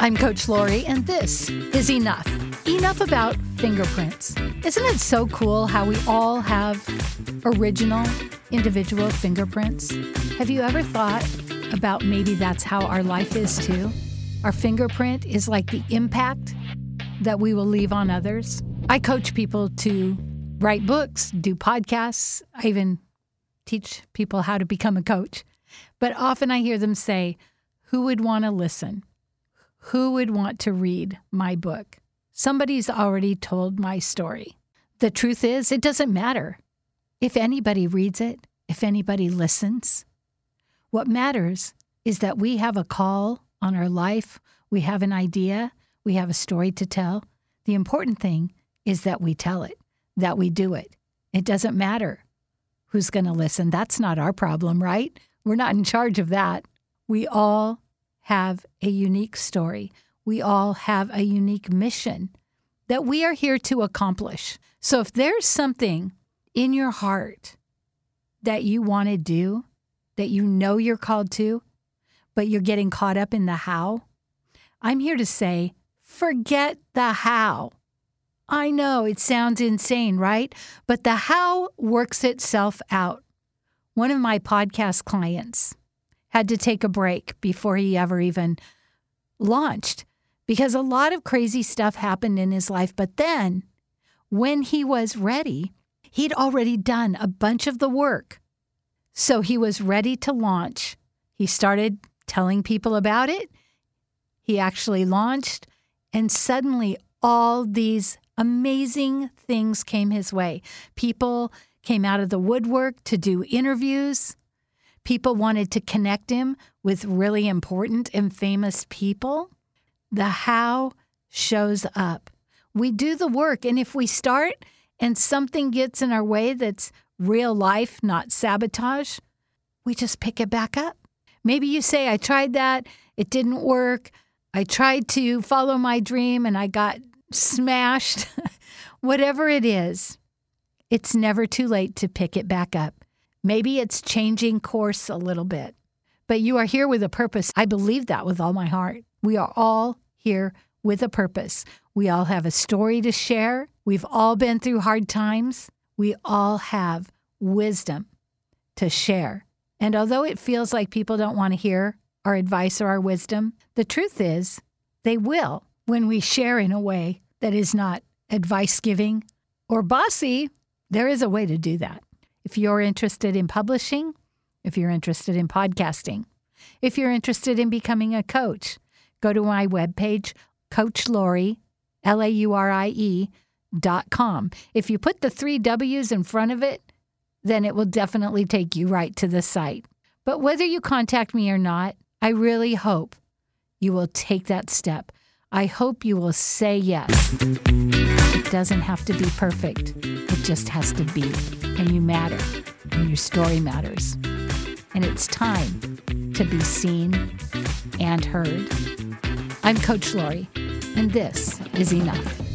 I'm Coach Laurie, and this is Enough. Enough about fingerprints. Isn't it so cool how we all have original, individual fingerprints? Have you ever thought about maybe that's how our life is too? Our fingerprint is like the impact that we will leave on others. I coach people to write books, do podcasts. I even teach people how to become a coach. But often I hear them say, Who would want to listen? Who would want to read my book? Somebody's already told my story. The truth is, it doesn't matter if anybody reads it, if anybody listens. What matters is that we have a call on our life, we have an idea, we have a story to tell. The important thing is that we tell it, that we do it. It doesn't matter who's going to listen. That's not our problem, right? We're not in charge of that. We all have a unique story. We all have a unique mission that we are here to accomplish. So if there's something in your heart that you want to do, that you know you're called to, but you're getting caught up in the how, I'm here to say, forget the how. I know it sounds insane, right? But the how works itself out. One of my podcast clients had to take a break before he ever even launched because a lot of crazy stuff happened in his life. But then, when he was ready, he'd already done a bunch of the work. So he was ready to launch. He started telling people about it. He actually launched, and suddenly all these amazing things came his way. People came out of the woodwork to do interviews. People wanted to connect him with really important and famous people. The how shows up. We do the work, and if we start and something gets in our way that's real life, not sabotage, we just pick it back up. Maybe you say, I tried that, it didn't work. I tried to follow my dream and I got smashed, whatever it is, it's never too late to pick it back up. Maybe it's changing course a little bit, but you are here with a purpose. I believe that with all my heart. We are all here with a purpose. We all have a story to share. We've all been through hard times. We all have wisdom to share. And although it feels like people don't want to hear our advice or our wisdom, the truth is they will when we share in a way that is not advice giving or bossy, there is a way to do that. If you're interested in publishing, if you're interested in podcasting, if you're interested in becoming a coach, go to my webpage, Coach Laurie, L A U R I E, dot com. If you put the three W's in front of it, then it will definitely take you right to the site. But whether you contact me or not, I really hope you will take that step I hope you will say yes. It doesn't have to be perfect, it just has to be. And you matter, and your story matters. And it's time to be seen and heard. I'm Coach Laurie, and this is Enough.